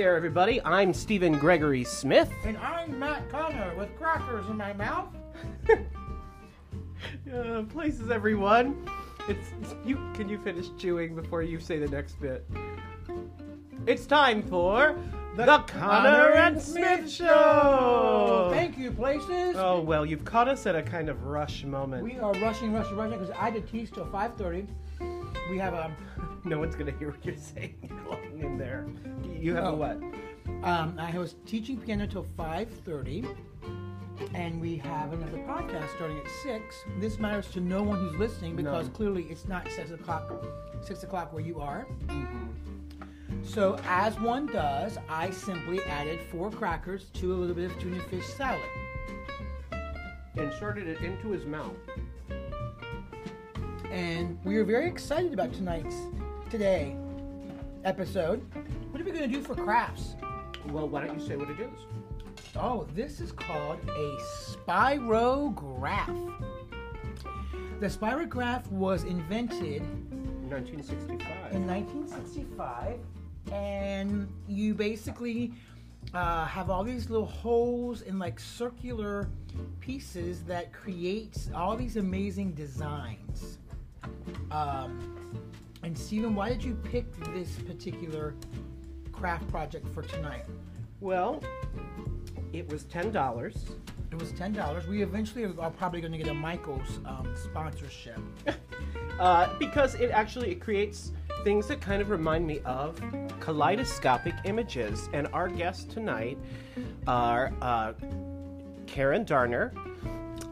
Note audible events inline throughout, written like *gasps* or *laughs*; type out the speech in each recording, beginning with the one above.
there, everybody. I'm Stephen Gregory Smith. And I'm Matt Connor with crackers in my mouth. *laughs* Uh, places, everyone. It's, it's you. Can you finish chewing before you say the next bit? It's time for the, Connor and Smith Show. Thank you, places. Oh well, you've caught us at a kind of rush moment. We are rushing, rushing, rushing because I did teach till 5:30. We have a *laughs* no one's gonna hear what you're saying. You're in there. You have a Oh. what? um, I was teaching piano till 5:30, and we have another podcast starting at six. This matters to no one who's listening because No. clearly it's not six o'clock. Six o'clock where you are. So as one does, I simply added four crackers to a little bit of tuna fish salad. Inserted it into his mouth. and we are very excited about tonight's today episode. We going to do for crafts? Well, why don't you say what it is? Oh, this is called a spirograph. The spirograph was invented 1965. in 1965, and you basically uh, have all these little holes in like circular pieces that creates all these amazing designs. Um, and Stephen, why did you pick this particular craft project for tonight? Well, it was ten dollars. It was ten dollars. We eventually are probably going to get a Michaels um, sponsorship. *laughs* uh, because it actually it creates things that kind of remind me of kaleidoscopic images. And our guests tonight are uh, Karen Darner,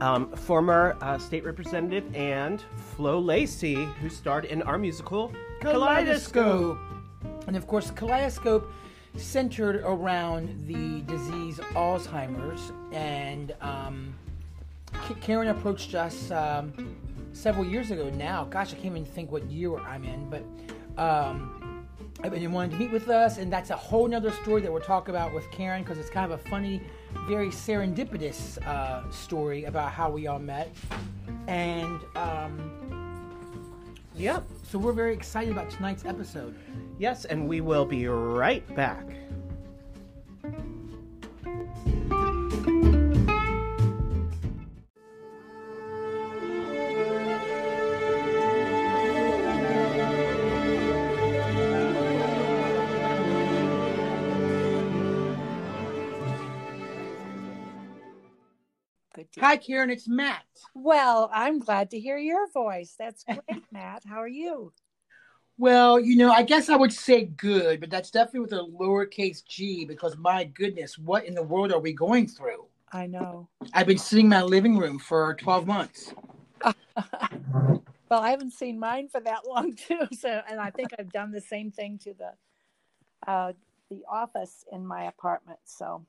um, former uh, state representative, and Flo Lacey, who starred in our musical Kaleidoscope. And of course, Kaleidoscope centered around the disease Alzheimer's. And um, Karen approached us um, several years ago now. Gosh, I can't even think what year I'm in, but. Um, I mean, wanted to meet with us, and that's a whole nother story that we'll talk about with Karen because it's kind of a funny, very serendipitous uh, story about how we all met. And um, Yep. So we're very excited about tonight's episode. Yes, and we will be right back. Hi, Karen. It's Matt. Well, I'm glad to hear your voice. That's great, *laughs* Matt. How are you? Well, you know, I guess I would say good, but that's definitely with a lowercase g because my goodness, what in the world are we going through? I know. I've been sitting in my living room for 12 months. *laughs* Well, I haven't seen mine for that long too. So, and I think I've done the same thing to the uh, the office in my apartment. So,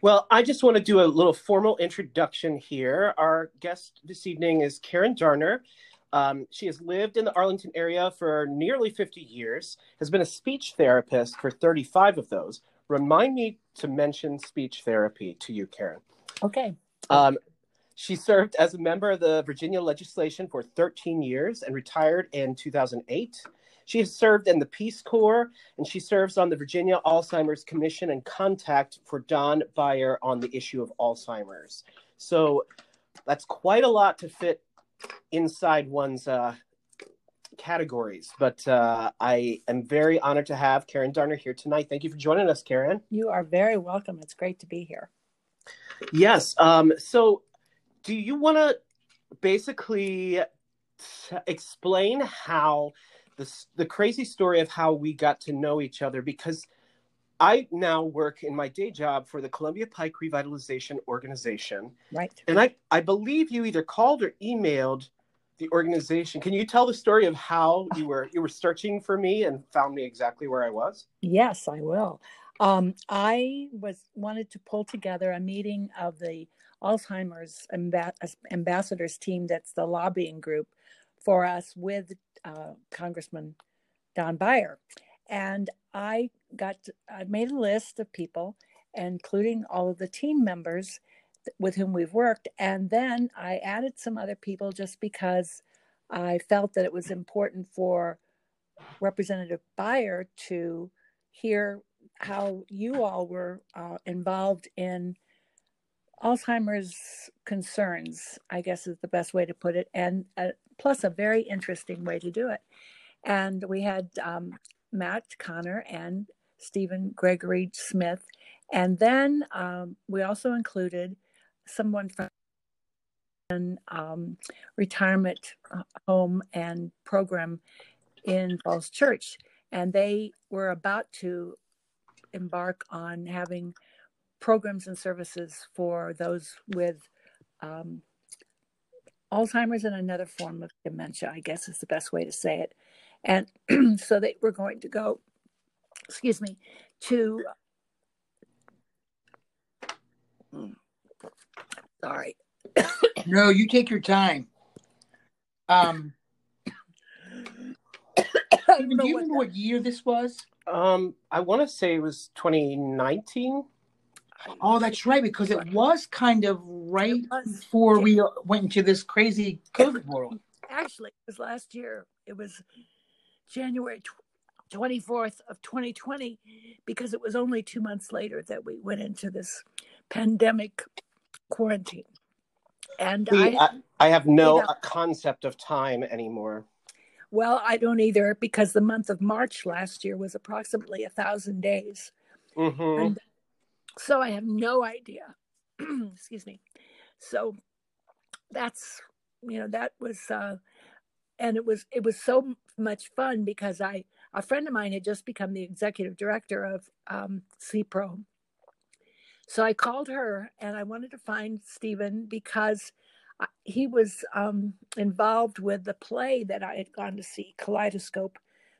Well, I just want to do a little formal introduction here. Our guest this evening is Karen Darner. Um, she has lived in the Arlington area for nearly 50 years, has been a speech therapist for 35 of those. Remind me to mention speech therapy to you, Karen. okay. Um, she served as a member of the Virginia legislation for 13 years and retired in 2008. She has served in the Peace Corps and she serves on the Virginia Alzheimer's Commission and contact for Don Beyer on the issue of Alzheimer's. So that's quite a lot to fit inside one's uh, categories. But uh, I am very honored to have Karen Darner here tonight. Thank you for joining us, Karen. You are very welcome. It's great to be here. Yes. Um, so, do you want to basically t- explain how the the crazy story of how we got to know each other? Because I now work in my day job for the Columbia Pike Revitalization Organization, Right. and I I believe you either called or emailed the organization. Can you tell the story of how you were you were searching for me and found me exactly where I was? Yes, I will. Um, I was wanted to pull together a meeting of the Alzheimer's amba- ambassadors team. That's the lobbying group for us with uh, Congressman Don Beyer, and I got I made a list of people, including all of the team members with whom we've worked, and then I added some other people just because I felt that it was important for Representative Beyer to hear how you all were uh, involved in Alzheimer's concerns, I guess is the best way to put it, and uh, plus a very interesting way to do it. And we had um, Matt Connor and Stephen Gregory Smith. And then um, we also included someone from um, retirement uh, home and program in Falls Church. And they were about to embark on having programs and services for those with um, Alzheimer's and another form of dementia, I guess is the best way to say it. And *clears throat* so they were going to go, excuse me, to, sorry. *coughs* no, you take your time. Um, do you remember what year this was? Um, I want to say it was 2019. Oh, that's right, because it was kind of right before we went into this crazy COVID world. *laughs* Actually, it was last year. It was January 24th of 2020 because it was only two months later that we went into this pandemic quarantine. And See, I, I, have no concept of time anymore. Well, I don't either because the month of March last year was approximately a thousand days. Mm-hmm. And so I have no idea. *clears throat* Excuse me. So that's, you know, that was, uh, and it was, it was so much fun because I, a friend of mine had just become the executive director of um, CPRO. So I called her and I wanted to find Stephen because he was um, involved with the play that I had gone to see, Kaleidoscope,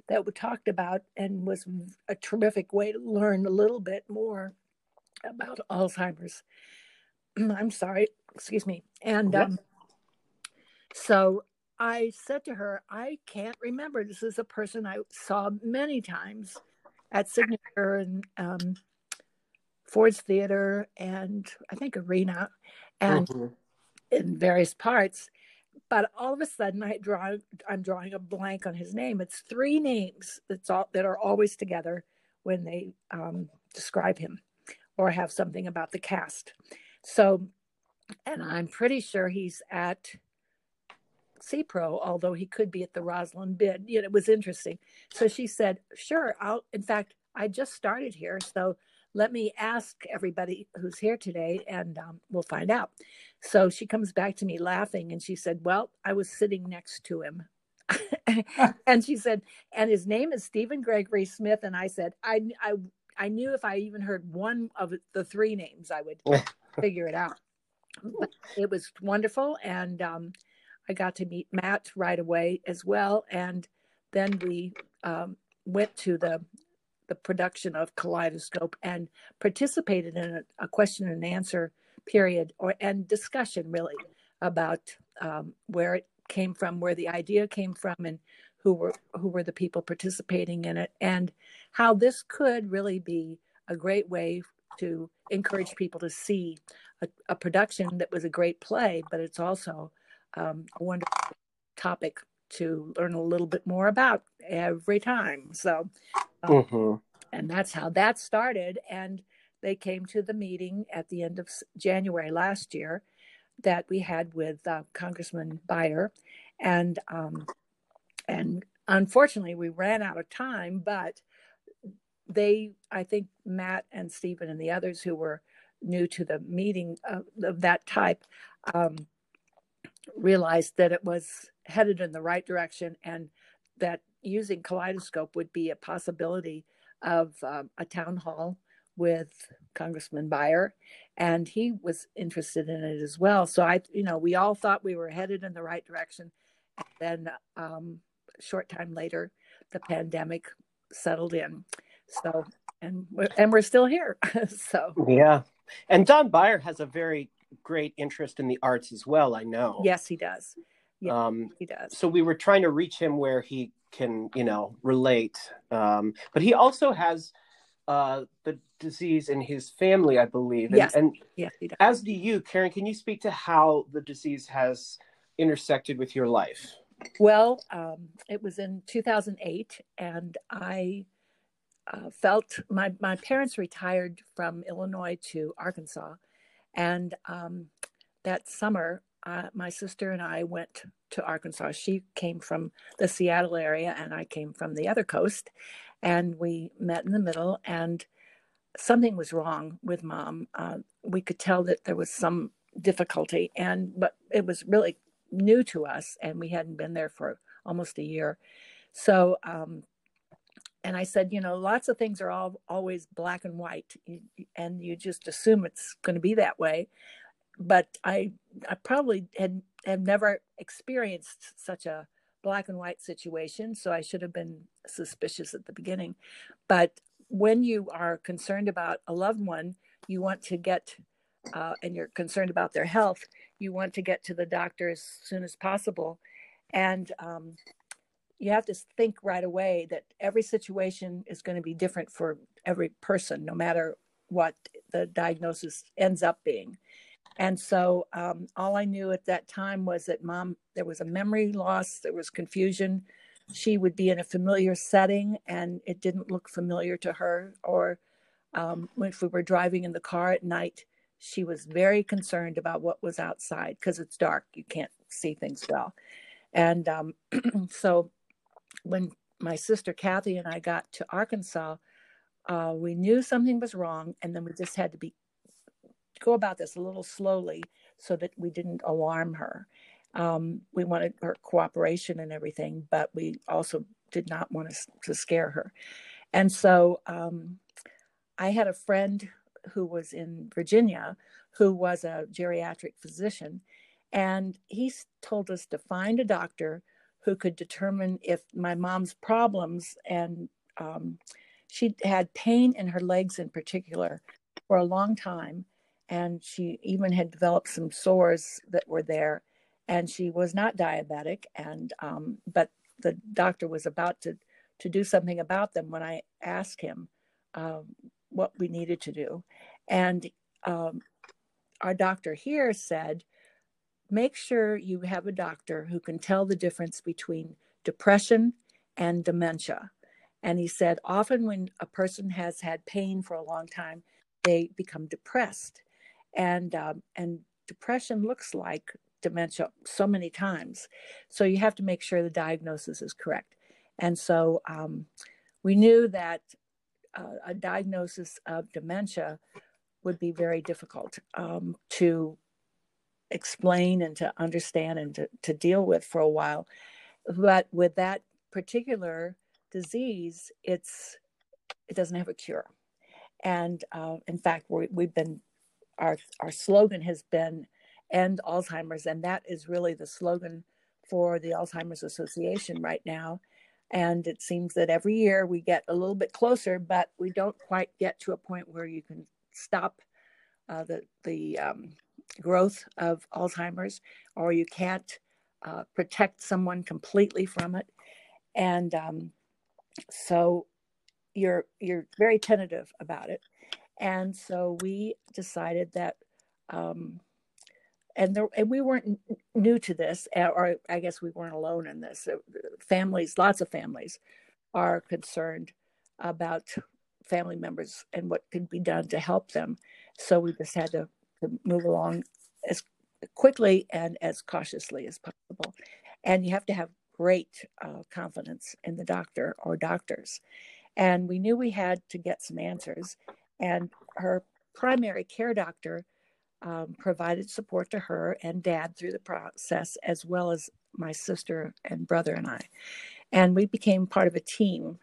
that we talked about, and was a terrific way to learn a little bit more about Alzheimer's. *clears throat* I'm sorry, excuse me. And um, so I said to her, I can't remember. This is a person I saw many times at Signature and um, Ford's Theater and I think Arena and mm-hmm. in various parts. But all of a sudden, I draw. I'm drawing a blank on his name. It's three names that's all that are always together when they um, describe him or have something about the cast. So, and I'm pretty sure he's at CPRO, although he could be at the Rosslyn bid. You know, it was interesting. So she said, sure, I'll, in fact, I just started here. So let me ask everybody who's here today and um, we'll find out. So she comes back to me laughing and she said, well, I was sitting next to him. *laughs* and she said, and his name is Stephen Gregory Smith. And I said, I, I I knew if I even heard one of the three names, I would *laughs* figure it out. But it was wonderful, and um, I got to meet Matt right away as well. And then we um, went to the the production of Kaleidoscope and participated in a, a question and answer period or and discussion really about um, where it came from, where the idea came from, and who were who were the people participating in it and how this could really be a great way to encourage people to see a, a production that was a great play but it's also um, a wonderful topic to learn a little bit more about every time so um, mm-hmm. and that's how that started and they came to the meeting at the end of january last year that we had with uh, congressman Beyer and um, and unfortunately we ran out of time but they i think matt and stephen and the others who were new to the meeting of, of that type um, realized that it was headed in the right direction and that using kaleidoscope would be a possibility of um, a town hall with congressman Beyer and he was interested in it as well. So i you know we all thought we were headed in the right direction and then um, short time later, the pandemic settled in. So, and we're, and we're still here. *laughs* so, yeah. And Don Beyer has a very great interest in the arts as well. I know. Yes, he does. Yeah, um, he does. So we were trying to reach him where he can, you know, relate. Um, but he also has uh, the disease in his family, I believe. And, yes. And yes, he does. as do you, Karen. Can you speak to how the disease has intersected with your life? Well, um, it was in 2008, and I uh, felt my, my parents retired from Illinois to Arkansas. And um, that summer, uh, my sister and I went to Arkansas. She came from the Seattle area, and I came from the other coast. And we met in the middle, and something was wrong with mom. Uh, we could tell that there was some difficulty, and but it was really new to us, and we hadn't been there for almost a year. So, um, and I said, you know, lots of things are all always black and white, and you just assume it's going to be that way. But I, I probably had have never experienced such a black and white situation, so I should have been suspicious at the beginning. But when you are concerned about a loved one, you want to get, uh, and you're concerned about their health, you want to get to the doctor as soon as possible. And um, you have to think right away that every situation is going to be different for every person, no matter what the diagnosis ends up being. And so um, all I knew at that time was that mom, there was a memory loss, there was confusion. She would be in a familiar setting and it didn't look familiar to her. Or um, if we were driving in the car at night, she was very concerned about what was outside because it's dark, you can't see things well. And um, *clears throat* so when my sister Kathy and I got to Arkansas, uh, we knew something was wrong, and then we just had to be go about this a little slowly so that we didn't alarm her. Um, we wanted her cooperation and everything, but we also did not want to, to scare her. And so um, I had a friend who was in Virginia who was a geriatric physician, and he told us to find a doctor who could determine if my mom's problems and um, she had pain in her legs in particular for a long time and she even had developed some sores that were there and she was not diabetic and um, but the doctor was about to to do something about them when i asked him um, what we needed to do. And um, our doctor here said make sure you have a doctor who can tell the difference between depression and dementia. And he said often when a person has had pain for a long time they become depressed. And um, and depression looks like dementia so many times. So you have to make sure the diagnosis is correct. And so um, we knew that uh, a diagnosis of dementia would be very difficult um, to explain and to understand and to, to deal with for a while but with that particular disease it's it doesn't have a cure and uh, in fact we have been our our slogan has been end Alzheimer's, and that is really the slogan for the Alzheimer's Association right now. And it seems that every year we get a little bit closer, but we don't quite get to a point where you can stop uh, the the um, growth of Alzheimer's, or you can't uh, protect someone completely from it. And um, so you're you're very tentative about it. And so we decided that, um, and, there, and we weren't new to this, or I guess we weren't alone in this. Families, lots of families, are concerned about family members and what can be done to help them. So we just had to, to move along as quickly and as cautiously as possible. And you have to have great uh, confidence in the doctor or doctors. And we knew we had to get some answers and her primary care doctor um, provided support to her and dad through the process, as well as my sister and brother and I. And we became part of a team,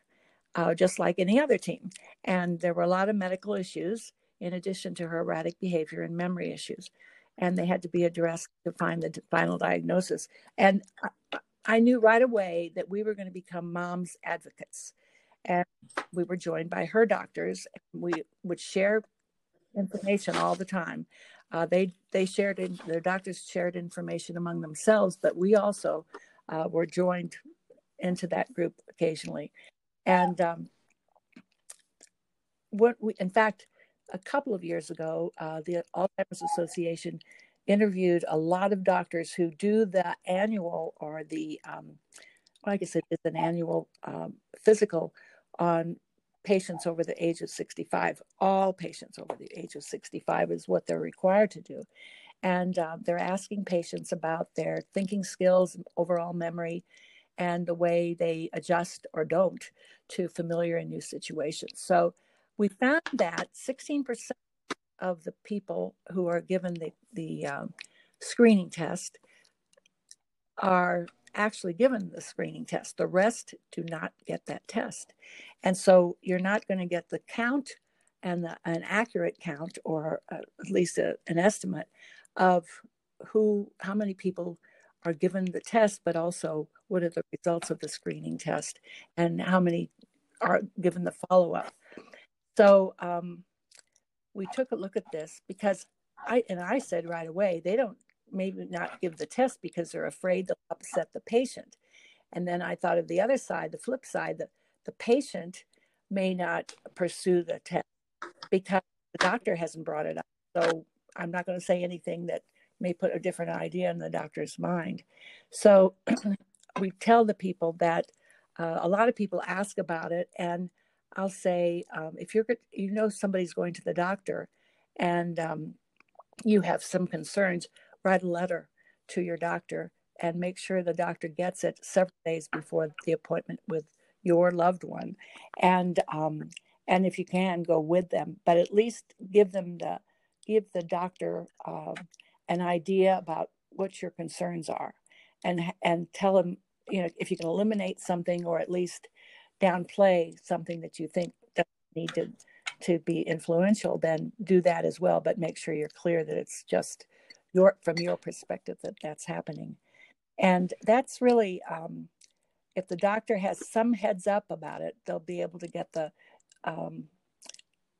uh, just like any other team. And there were a lot of medical issues in addition to her erratic behavior and memory issues. And they had to be addressed to find the final diagnosis. And I, I knew right away that we were going to become mom's advocates and we were joined by her doctors. We would share information all the time. Uh, they they shared in, their doctors shared information among themselves, but we also uh, were joined into that group occasionally. And um, what we, in fact, a couple of years ago, uh, the Alzheimer's Association interviewed a lot of doctors who do the annual or the, um, well, I guess it is an annual um, physical on patients over the age of 65. All patients over the age of 65 is what they're required to do. And uh, they're asking patients about their thinking skills, overall memory, and the way they adjust or don't to familiar and new situations. So we found that 16% of the people who are given the, the um, screening test are actually given the screening test. The rest do not get that test. And so you're not going to get the count and the, an accurate count or uh, at least a, an estimate of who, how many people are given the test, but also what are the results of the screening test and how many are given the follow up. So um, we took a look at this because I, and I said right away, they don't maybe not give the test because they're afraid they'll upset the patient. And then I thought of the other side, the flip side, that the patient may not pursue the test because the doctor hasn't brought it up. So I'm not going to say anything that may put a different idea in the doctor's mind. So *clears throat* we tell the people that uh, a lot of people ask about it, and I'll say um, if you're you know somebody's going to the doctor, and um, you have some concerns, write a letter to your doctor and make sure the doctor gets it several days before the appointment with your loved one, and um, and if you can go with them, but at least give them the give the doctor uh, an idea about what your concerns are, and and tell them you know if you can eliminate something or at least downplay something that you think doesn't need to to be influential, then do that as well. But make sure you're clear that it's just your from your perspective that that's happening, and that's really um, if the doctor has some heads up about it, they'll be able to get the um,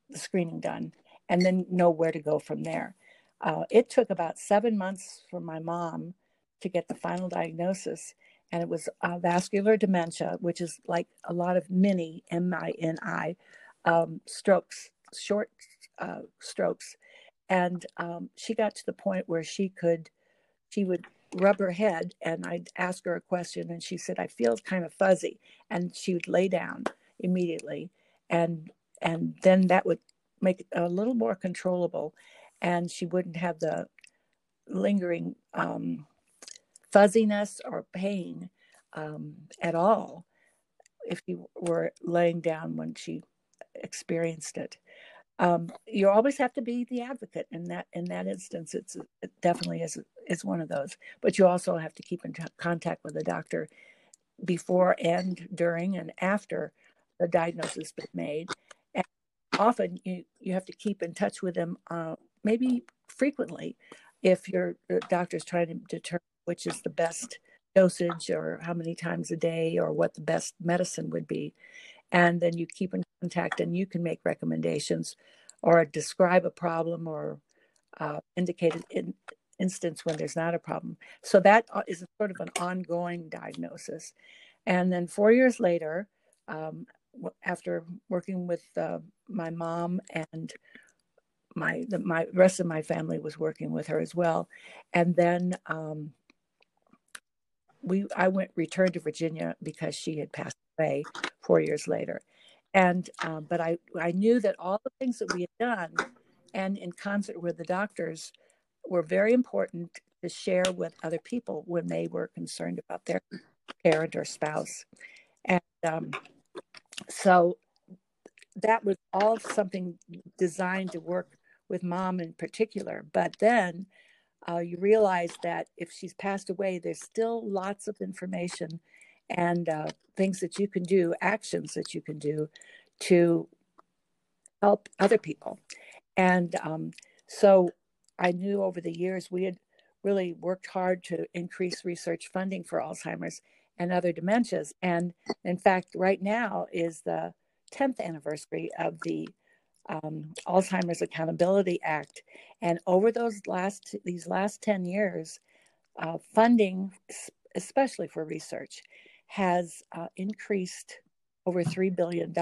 the screening done and then know where to go from there. Uh, it took about seven months for my mom to get the final diagnosis, and it was uh, vascular dementia, which is like a lot of mini M I N I um, strokes, short uh, strokes, and um, she got to the point where she could, she would rub her head, and I'd ask her a question, and she said, "I feel kind of fuzzy," and she would lay down immediately, and and then that would make it a little more controllable, and she wouldn't have the lingering um, fuzziness or pain um, at all if you were laying down when she experienced it. Um, you always have to be the advocate in that in that instance. It's it definitely is is one of those. But you also have to keep in t- contact with the doctor before and during and after the diagnosis been made. And often you you have to keep in touch with them, uh, maybe frequently, if your doctor is trying to determine which is the best dosage or how many times a day or what the best medicine would be. And then you keep in contact and you can make recommendations or describe a problem or uh, indicate an instance when there's not a problem. So that is uh, sort of an ongoing diagnosis. And then four years later, um, after working with uh, my mom and my the my rest of my family was working with her as well, and then um, we I went returned to Virginia because she had passed away four years later, and um, but I I knew that all the things that we had done, and in concert with the doctors, were very important to share with other people when they were concerned about their parent or spouse, and um, so that was all something designed to work with mom in particular. But then uh, you realize that if she's passed away, there's still lots of information and uh, things that you can do, actions that you can do to help other people. And um, so I knew over the years we had really worked hard to increase research funding for Alzheimer's and other dementias. And in fact, right now is the 10th anniversary of the um, Alzheimer's Accountability Act. And over those last these last 10 years, uh, funding, especially for research, has uh, increased over $3 billion.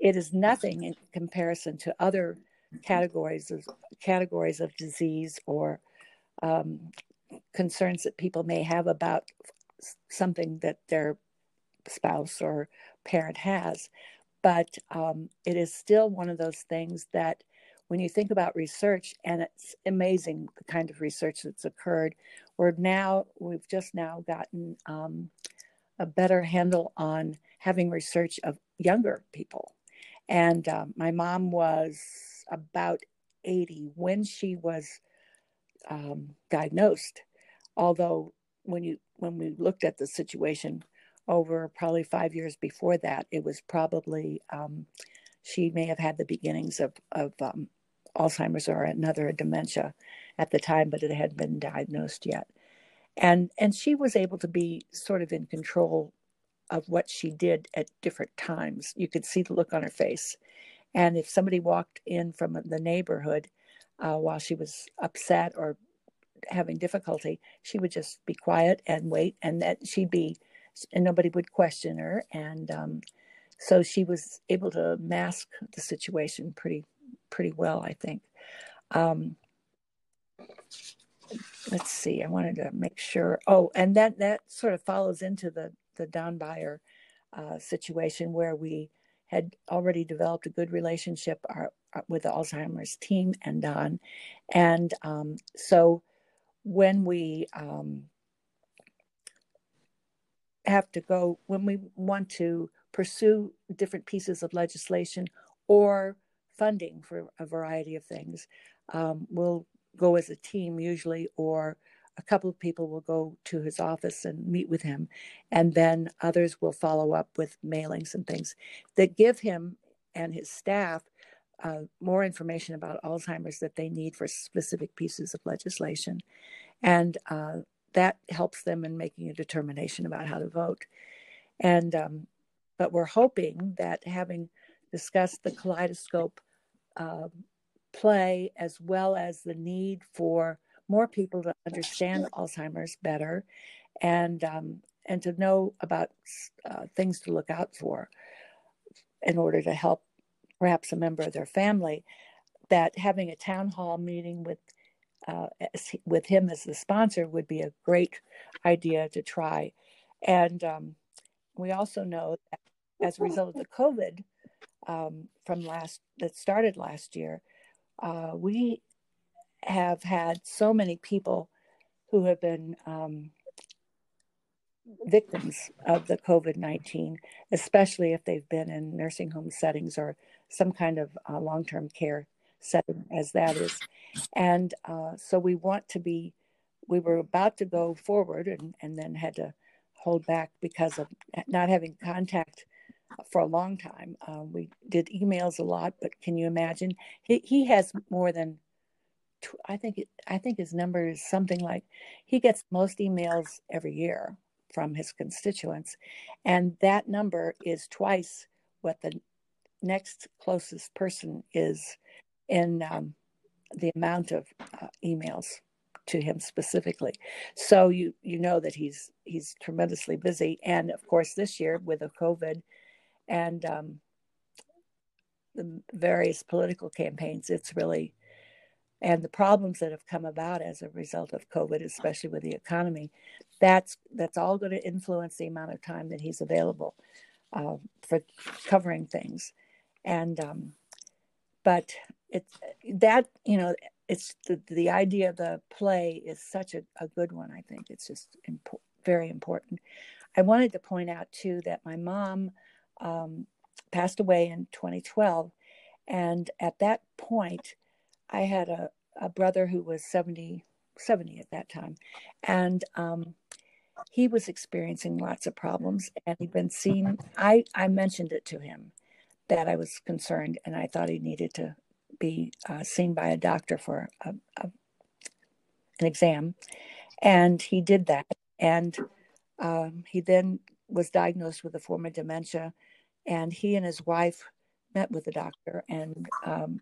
It is nothing in comparison to other categories of categories of disease or um, concerns that people may have about something that their spouse or parent has. but um, it is still one of those things that when you think about research, and it's amazing the kind of research that's occurred, we're now, we've just now gotten um, a better handle on having research of younger people. And um, my mom was about 80 when she was um, diagnosed. Although when you when we looked at the situation over probably five years before that, it was probably um, she may have had the beginnings of of um, Alzheimer's or another dementia at the time, but it hadn't been diagnosed yet. And and she was able to be sort of in control of what she did at different times. You could see the look on her face. And if somebody walked in from the neighborhood uh, while she was upset or having difficulty, she would just be quiet and wait, and that she'd be, and nobody would question her. And um, so she was able to mask the situation pretty, pretty well, I think. Um, let's see. I wanted to make sure. Oh, and that that sort of follows into the the Don Beyer uh, situation where we had already developed a good relationship our, uh, with the Alzheimer's team and Don, and um, so when we um, have to go when we want to pursue different pieces of legislation or funding for a variety of things, um, we'll go as a team usually, or a couple of people will go to his office and meet with him, and then others will follow up with mailings and things that give him and his staff uh, more information about Alzheimer's that they need for specific pieces of legislation. And uh, that helps them in making a determination about how to vote. And um, but we're hoping that having discussed the kaleidoscope uh, play as well as the need for more people to understand Alzheimer's better and um, and to know about uh, things to look out for in order to help perhaps a member of their family that having a town hall meeting with uh, with him as the sponsor would be a great idea to try. And um, we also know that as a result of the covid um, from last that started last year uh, we have had so many people who have been um, victims of the COVID 19, especially if they've been in nursing home settings or some kind of uh, long term care setting, as that is. And uh, so we want to be, we were about to go forward and, and then had to hold back because of not having contact for a long time. Uh, we did emails a lot, but can you imagine? He, he has more than I think I think his number is something like he gets most emails every year from his constituents, and that number is twice what the next closest person is in um, the amount of uh, emails to him specifically. So you you know that he's he's tremendously busy, and of course this year with the COVID and um, the various political campaigns, it's really and the problems that have come about as a result of COVID, especially with the economy, that's that's all going to influence the amount of time that he's available uh, for covering things. And um, but it's that you know it's the the idea of the play is such a, a good one. I think it's just impo- very important. I wanted to point out too that my mom um, passed away in 2012, and at that point I had a, a brother who was 70, 70 at that time. And um, he was experiencing lots of problems and he'd been seen. I, I mentioned it to him that I was concerned and I thought he needed to be uh, seen by a doctor for a, a, an exam. And he did that. And um, he then was diagnosed with a form of dementia. And he and his wife met with the doctor and um,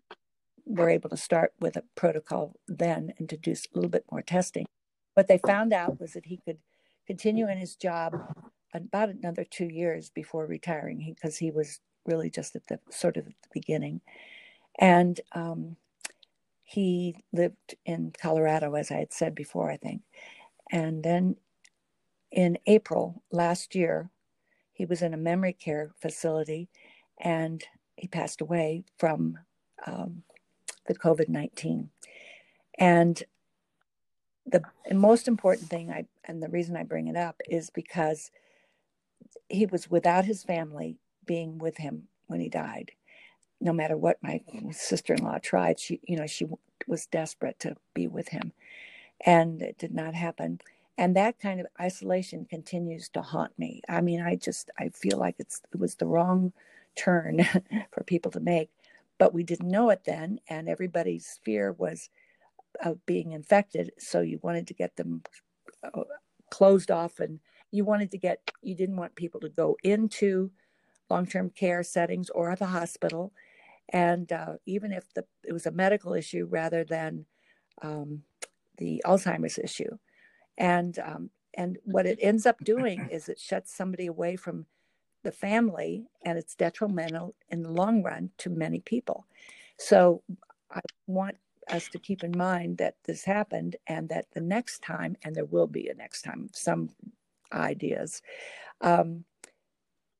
were able to start with a protocol then and to do a little bit more testing. What they found out was that he could continue in his job about another two years before retiring because he, he, was really just at the sort of the beginning. And um, he lived in Colorado, as I had said before, I think. And then in April last year, he was in a memory care facility and he passed away from um, the COVID 19. And the most important thing, I, and the reason I bring it up is because he was without his family being with him when he died. No matter what my sister in law tried, she, you know, she was desperate to be with him. And it did not happen. And that kind of isolation continues to haunt me. I mean, I just, I feel like it's, it was the wrong turn *laughs* for people to make. But we didn't know it then and everybody's fear was of being infected. So you wanted to get them uh, closed off and you wanted to get you didn't want people to go into long-term care settings or the hospital. And uh, even if the, it was a medical issue rather than um, the alzheimer's issue and um, and what it ends up doing is it shuts somebody away from the family and it's detrimental in the long run to many people. So I want us to keep in mind that this happened and that the next time, and there will be a next time, some ideas, um,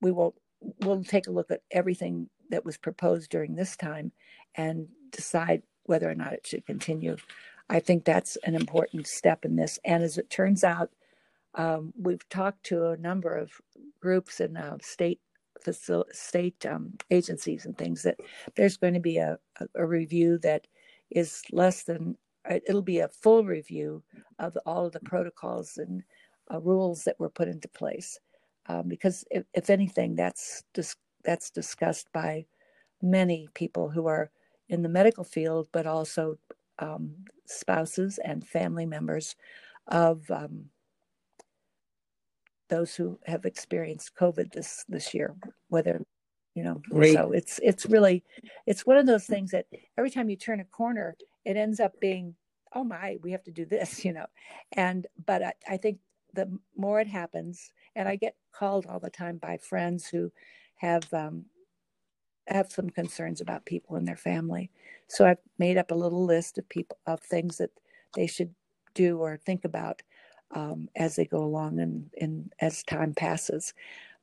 we will we'll take a look at everything that was proposed during this time and decide whether or not it should continue. I think that's an important step in this. And as it turns out, um, we've talked to a number of groups and uh, state facil- state um, agencies and things that there's going to be a, a, review that is less than uh, it'll be a full review of all of the protocols and uh, rules that were put into place um, because if, if, anything that's dis- that's discussed by many people who are in the medical field but also um, spouses and family members of um, those who have experienced COVID this this year, whether you know. Great. So it's it's really it's one of those things that every time you turn a corner, it ends up being oh my, we have to do this, *laughs* you know. And but I, I think the more it happens, and I get called all the time by friends who have um, have some concerns about people in their family. So I've made up a little list of people of things that they should do or think about um, as they go along and, and as time passes.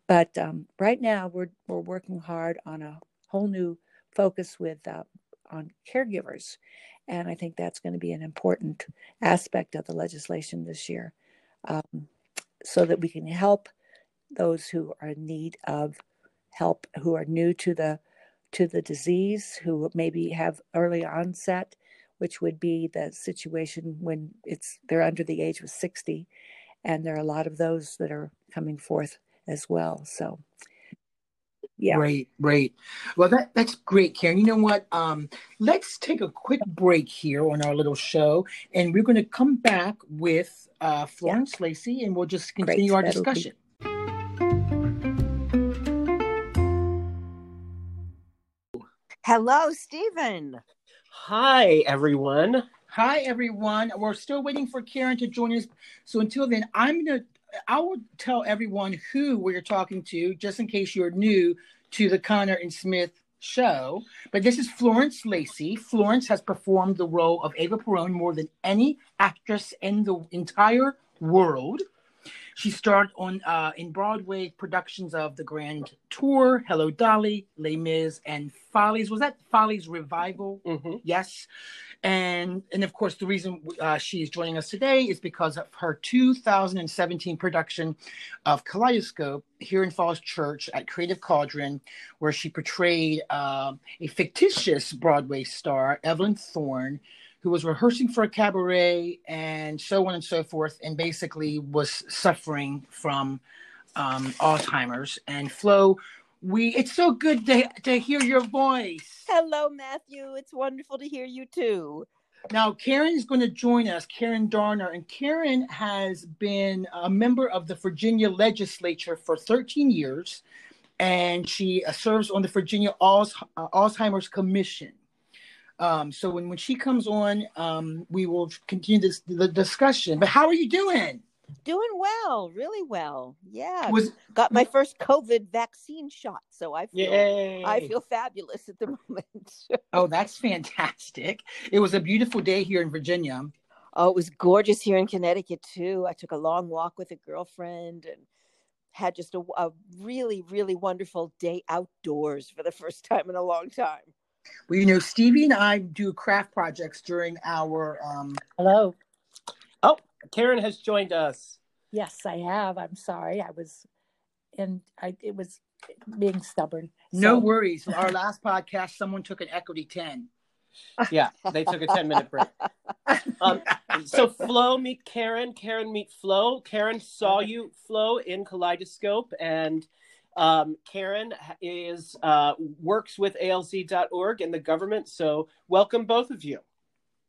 But um, right now, we're we're working hard on a whole new focus with uh, on caregivers, and I think that's going to be an important aspect of the legislation this year, um, so that we can help those who are in need of help, who are new to the to the disease, who maybe have early onset which would be the situation when it's they're under the age of 60 and there are a lot of those that are coming forth as well so. Yeah. Great great well that that's great karen. You know what? Um let's take a quick break here on our little show and we're going to come back with uh florence yeah. lacey and we'll just continue great. our That'll discussion. be- Hello, Stephen. Hi, everyone. Hi, everyone. We're still waiting for Karen to join us. So until then, I'm going to, I will tell everyone who we're talking to, just in case you're new to the Connor and Smith show. But this is Florence Lacey. Florence has performed the role of Eva Peron more than any actress in the entire world. She starred on uh, in Broadway productions of The Grand Tour, Hello Dolly, Les Mis, and Follies. Was that Follies revival? Mm-hmm. Yes. And and of course, the reason uh, she is joining us today is because of her 2017 production of Kaleidoscope here in Falls Church at Creative Cauldron, where she portrayed uh, a fictitious Broadway star, Evelyn Thorne, who was rehearsing for a cabaret and so on and so forth, and basically was suffering from um, Alzheimer's. And Flo, we it's so good to, to hear your voice. Hello, Matthew. It's wonderful to hear you too. Now, Karen is going to join us, Karen Darner. And Karen has been a member of the Virginia legislature for 13 years, and she uh, serves on the Virginia Alz- uh, Alzheimer's Commission. Um, so when, when she comes on, um, we will continue this the discussion. But how are you doing? Doing well, really well. Yeah, was, got my first COVID vaccine shot, so I feel yay. I feel fabulous at the *laughs* moment. oh, that's fantastic! It was a beautiful day here in Virginia. Oh, it was gorgeous here in Connecticut too. I took a long walk with a girlfriend and had just a, a really, really wonderful day outdoors for the first time in a long time. Well, you know, Stevie and I do craft projects during our. Um... Hello. Oh, Karen has joined us. Yes, I have. I'm sorry. I was, and I it was being stubborn. No worries. *laughs* Our last podcast, someone took an equity ten. Yeah, they took a ten minute break. *laughs* Um, so Flo meet Karen. Karen meet Flo. Karen saw you, Flo, in Kaleidoscope, and um, Karen is uh, works with ALZ.org and the government. So welcome both of you.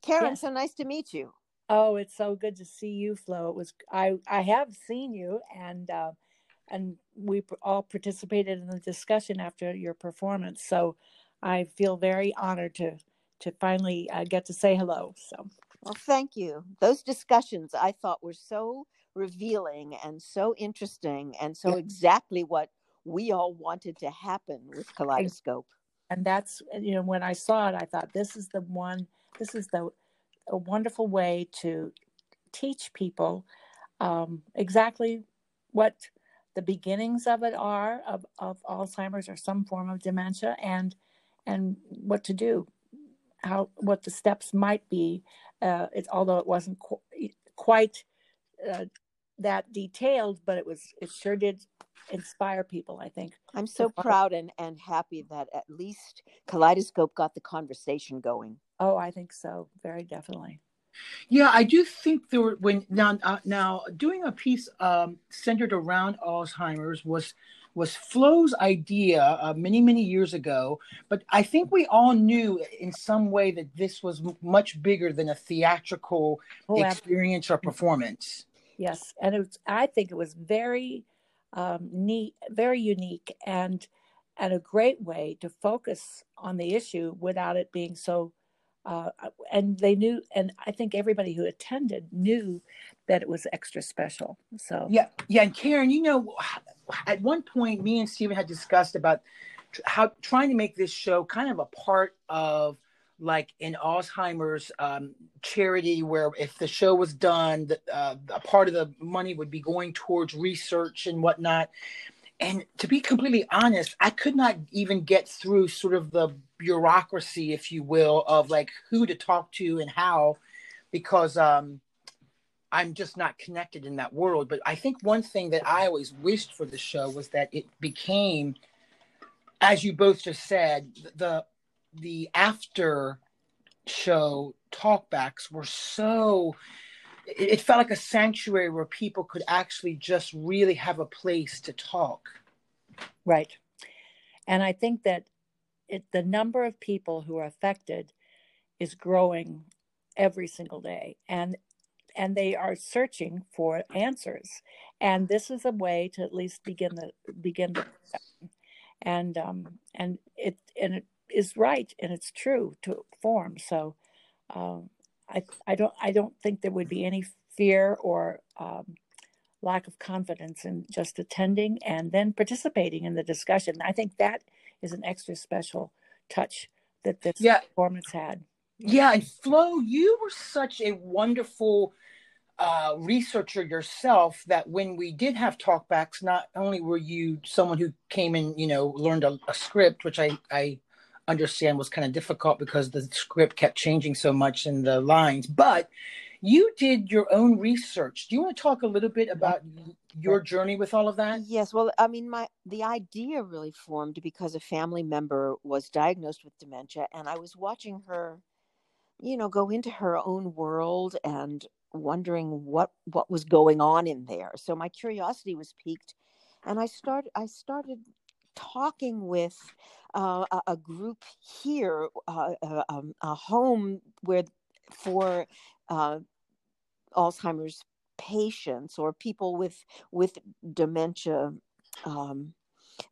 Karen, so nice to meet you. Oh, it's so good to see you, Flo. It was I I have seen you and uh, and we all participated in the discussion after your performance. So I feel very honored to to finally uh, get to say hello. So well, thank you. Those discussions I thought were so revealing and so interesting and so yeah. exactly what we all wanted to happen with Kaleidoscope. And that's you know when I saw it, I thought this is the one. This is the a wonderful way to teach people um, exactly what the beginnings of it are of, of Alzheimer's or some form of dementia, and and what to do, how what the steps might be. Uh, it's although it wasn't qu- quite uh, that detailed, but it was it sure did inspire people, I think. I'm so proud and, and happy that at least Kaleidoscope got the conversation going. Oh, I think so. Very definitely. Yeah, I do think there were when now uh, now doing a piece um, centered around Alzheimer's was was Flo's idea uh, many many years ago, but I think we all knew in some way that this was m- much bigger than a theatrical oh, experience absolutely. or performance. Yes, and it was, I think it was very um, neat, very unique, and and a great way to focus on the issue without it being so. Uh, and they knew, and I think everybody who attended knew that it was extra special. So yeah, yeah. And Karen, you know, at one point, me and Stephen had discussed about how trying to make this show kind of a part of like in Alzheimer's um, charity, where if the show was done, uh, a part of the money would be going towards research and whatnot. And to be completely honest, I could not even get through sort of the bureaucracy, if you will, of like who to talk to and how, because um, I'm just not connected in that world. But I think one thing that I always wished for the show was that it became, as you both just said, the the after show talkbacks were so it, it, felt like a sanctuary where people could actually just really have a place to talk. Right. And i think that it, the number of people who are affected is growing every single day. And and they are searching for answers. And this is a way to at least begin the begin the and um and it and it is right and it's true to form. So um, I I don't I don't think there would be any fear or um, lack of confidence in just attending and then participating in the discussion. I think that is an extra special touch that this yeah. performance had. Yeah, and Flo, you were such a wonderful uh, researcher yourself that when we did have talkbacks, not only were you someone who came and you know learned a, a script, which I I understand was kind of difficult because the script kept changing so much in the lines. But you did your own research. Do you want to talk a little bit about your journey with all of that? Yes. Well, I mean, my the idea really formed because a family member was diagnosed with dementia, and I was watching her, you know, go into her own world and wondering what what was going on in there. So my curiosity was piqued, and I started I started talking with uh, a, a, group here, uh, a, uh, um, a, home where for uh, Alzheimer's patients or people with with dementia um,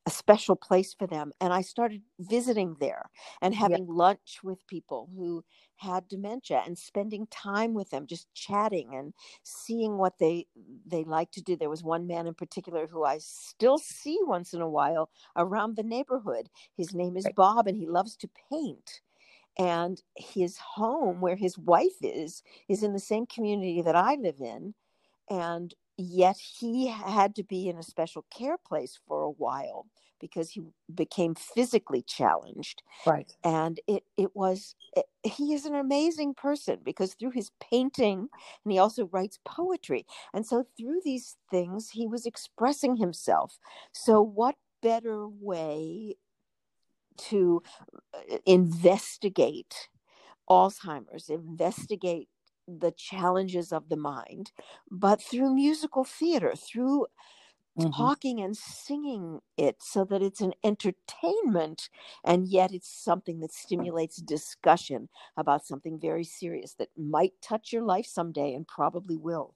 a special place for them. And I started visiting there and having yeah. lunch with people who had dementia and spending time with them, just chatting and seeing what they they like to do. There was one man in particular who I still see once in a while around the neighborhood. His name is Bob and he loves to paint. And his home where his wife is is in the same community that I live in. And yet he had to be in a special care place for a while because he became physically challenged. Right. and it it was it, he is an amazing person because through his painting and he also writes poetry. And so through these things he was expressing himself. So what better way to uh, investigate alzheimer's investigate the challenges of the mind but through musical theater through Mhm. talking and singing it so that it's an entertainment and yet it's something that stimulates discussion about something very serious that might touch your life someday and probably will.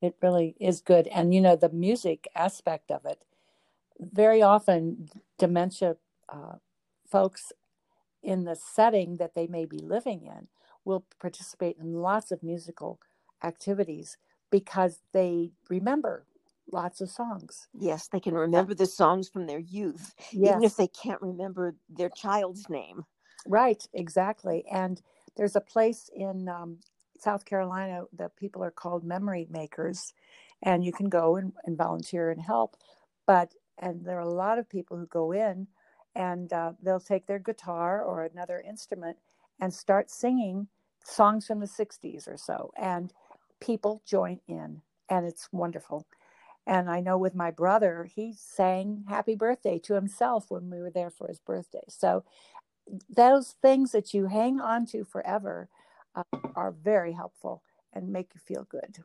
It really is good. And, you know, the music aspect of it, very often dementia uh, folks in the setting that they may be living in will participate in lots of musical activities because they remember lots of songs. Yes, they can remember the songs from their youth, even if they can't remember their child's name. Right, exactly. And there's a place in um, South Carolina that people are called memory makers, and you can go and, and volunteer and help. But and there are a lot of people who go in, and uh, they'll take their guitar or another instrument and start singing songs from the '60s or so, and people join in, and it's wonderful. And I know with my brother, he sang "Happy Birthday" to himself when we were there for his birthday. So those things that you hang on to forever uh, are very helpful and make you feel good.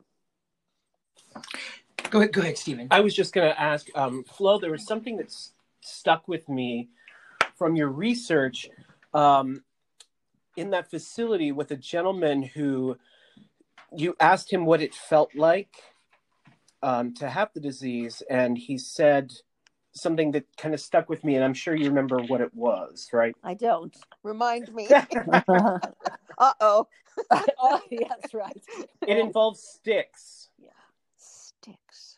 Go ahead, go ahead, Stephen. I was just going to ask, um, Flo, there was something that's stuck with me from your research um, in that facility with a gentleman who you asked him what it felt like um, to have the disease, and he said something that kind of stuck with me, and I'm sure you remember what it was, right? I don't. Remind me. *laughs* *laughs* oh, uh *laughs* oh. yes, right. It involves sticks, Yeah, Sticks.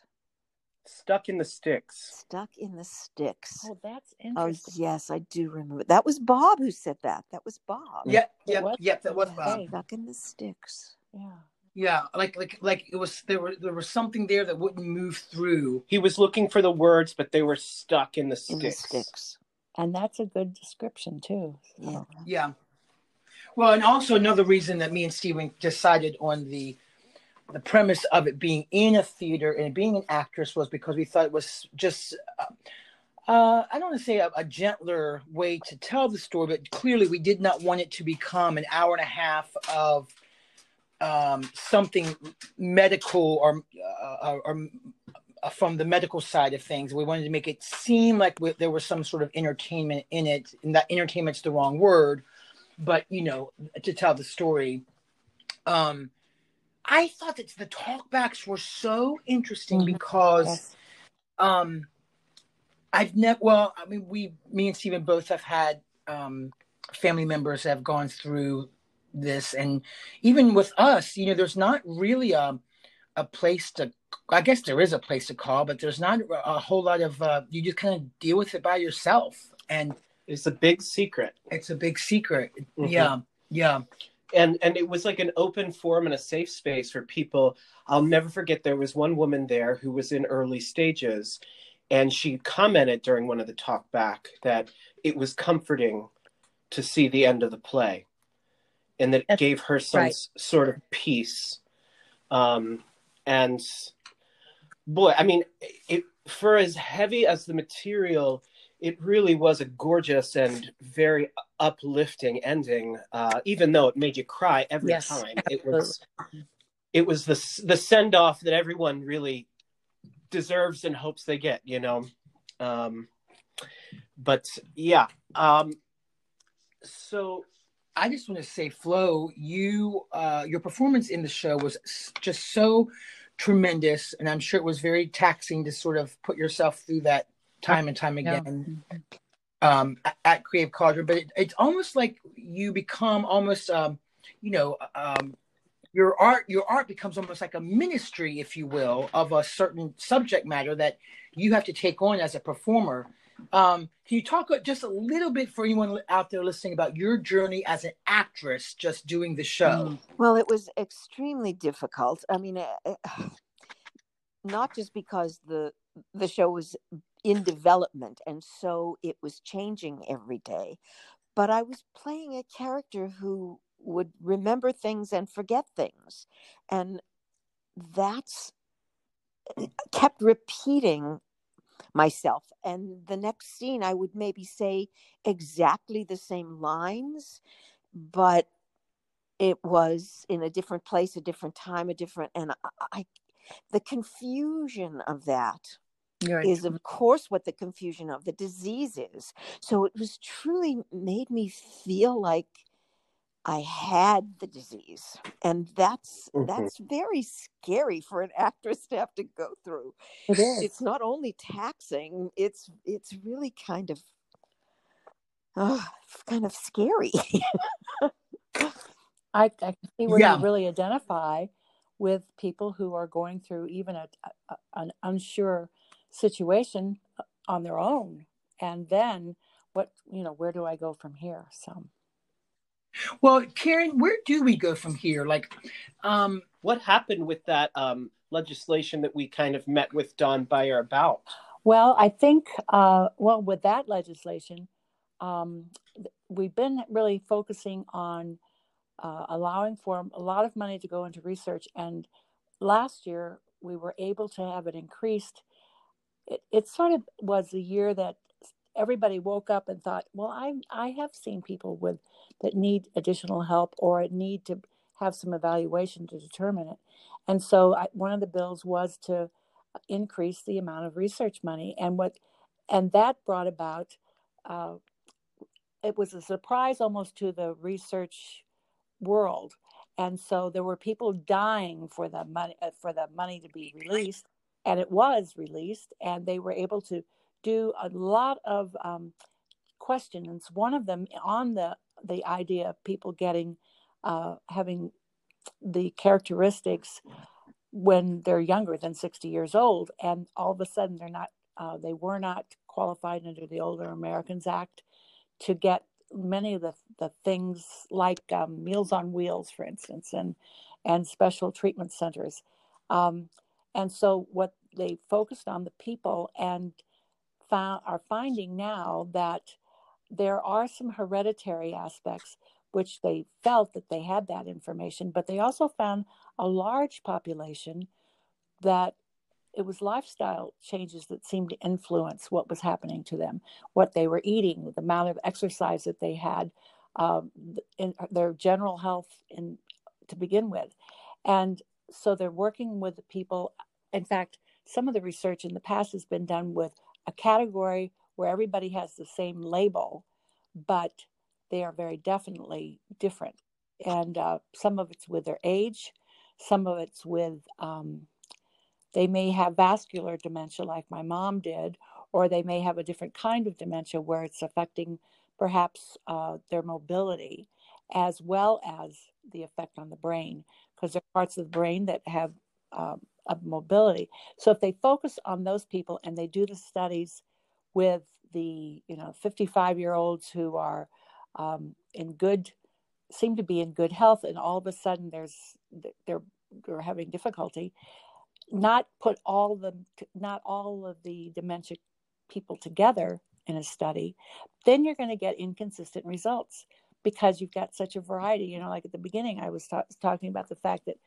Stuck in the sticks. Stuck in the sticks. Oh, that's oh, interesting. Oh, yes, I do remember. That was Bob who said that. That was Bob. Yep, It yep, was? yep. That was Okay. Bob. Stuck in the sticks. Yeah. Yeah, like like like it was there were there was something there that wouldn't move through. He was looking for the words, but they were stuck in the In the sticks. sticks. And that's a good description too. So, Yeah. Yeah. Well, and also another reason that me and Stephen decided on the the premise of it being in a theater and being an actress was because we thought it was just uh, uh, I don't want to say a, a gentler way to tell the story, but clearly we did not want it to become an hour and a half of um, something medical or, uh, or uh, from the medical side of things. We wanted to make it seem like we, there was some sort of entertainment in it, and that entertainment's the wrong word, but you know, to tell the story. Um, I thought that the talkbacks were so interesting Mhm. because yes. um, I've never. Well, I mean, we, me and Stephen both have had um, family members that have gone through this, and even with us, you know, there's not really a a place to. I guess there is a place to call, but there's not a whole lot of. Uh, you just kind of deal with it by yourself, and It's a big secret. it's a big secret. Mhm. Yeah, yeah, and and it was like an open forum and a safe space for people i'll never forget there was one woman there who was in early stages and she commented during one of the talk back that it was comforting to see the end of the play and that it That's gave her some right. sort of peace um and boy i mean it for as heavy as the material it really was a gorgeous and very uplifting ending uh, even though it made you cry every Yes, time. It was it was the the send off that everyone really deserves and hopes they get you know? Um, but yeah um, so I just want to say, Flo, you uh, your performance in the show was just so tremendous, and I'm sure it was very taxing to sort of put yourself through that time and time Yeah. Um, at Creative Cauldron. But it, it's almost like you become almost, um, you know, um, your art your art becomes almost like a ministry, if you will, of a certain subject matter that you have to take on as a performer. Um, can you talk just a little bit for anyone out there listening about your journey as an actress, just doing the show? Mm. Well, it was extremely difficult. I mean, uh, uh, *sighs* not just because the the show was in development and so it was changing every day, but I was playing a character who would remember things and forget things. And that's *clears throat* kept repeating myself. And the next scene, I would maybe say exactly the same lines, but it was in a different place, a different time, a different, and I, I the confusion of that right. is, of course, what the confusion of the disease is. So it was truly made me feel like I had the disease, and that's mm-hmm. that's very scary for an actress to have to go through. It is. It's not only taxing; it's it's really kind of, uh, kind of scary. *laughs* I, I can see where yeah. you really identify with people who are going through even a, a, an unsure situation uh, on their own, and then what you know, where do I go from here? So. Well, Karen, where do we go from here? Like, um, what happened with that um, legislation that we kind of met with Don Beyer about? Well, I think, uh, well, with that legislation, um, we've been really focusing on uh, allowing for a lot of money to go into research. And last year, we were able to have it increased. It, it sort of was the year that everybody woke up and thought, well, I I have seen people with that need additional help or need to have some evaluation to determine it. And so I, one of the bills was to increase the amount of research money, and what and that brought about. Uh, it was a surprise almost to the research world, and so there were people dying for the money uh, for the money to be released, and it was released, and they were able to do a lot of um, questions. One of them on the the idea of people getting uh, having the characteristics when they're younger than 60 years old, and all of a sudden they're not uh, they were not qualified under the Older Americans Act to get many of the, the things like um, Meals on Wheels, for instance, and and special treatment centers. Um, and so what they focused on the people and found, are finding now that there are some hereditary aspects which they felt that they had that information, but they also found a large population that it was lifestyle changes that seemed to influence what was happening to them, what they were eating, the amount of exercise that they had, um, in their general health in, to begin with. And so they're working with people. In fact, some of the research in the past has been done with a category where everybody has the same label, but they are very definitely different. And uh, some of it's with their age, some of it's with um, they may have vascular dementia like my mom did, or they may have a different kind of dementia where it's affecting perhaps uh, their mobility as well as the effect on the brain, because there are parts of the brain that have um, mobility. So if they focus on those people and they do the studies with the you know 55 year olds who are um, in good seem to be in good health and all of a sudden there's they're they're having difficulty not put all the not all of the dementia people together in a study then you're going to get inconsistent results because you've got such a variety you know like at the beginning i was ta- talking about the fact that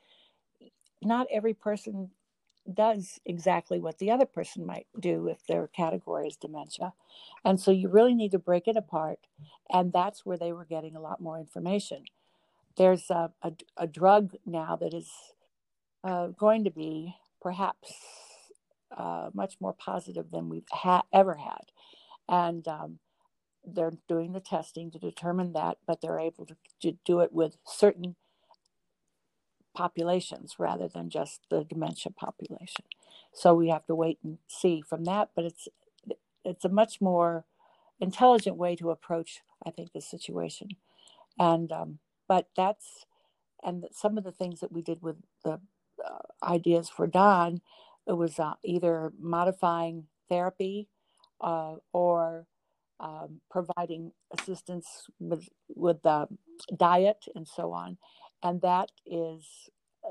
not every person does exactly what the other person might do if their category is dementia. And so you really need to break it apart. And that's where they were getting a lot more information. There's a, a, a drug now that is uh, going to be perhaps uh, much more positive than we've ha- ever had. And um, they're doing the testing to determine that, but they're able to, to do it with certain populations rather than just the dementia population. So we have to wait and see from that, but it's it's a much more intelligent way to approach, I think, the situation. And um, but that's and some of the things that we did with the uh, ideas for Don, it was uh, either modifying therapy uh, or um, providing assistance with with the diet and so on. And that is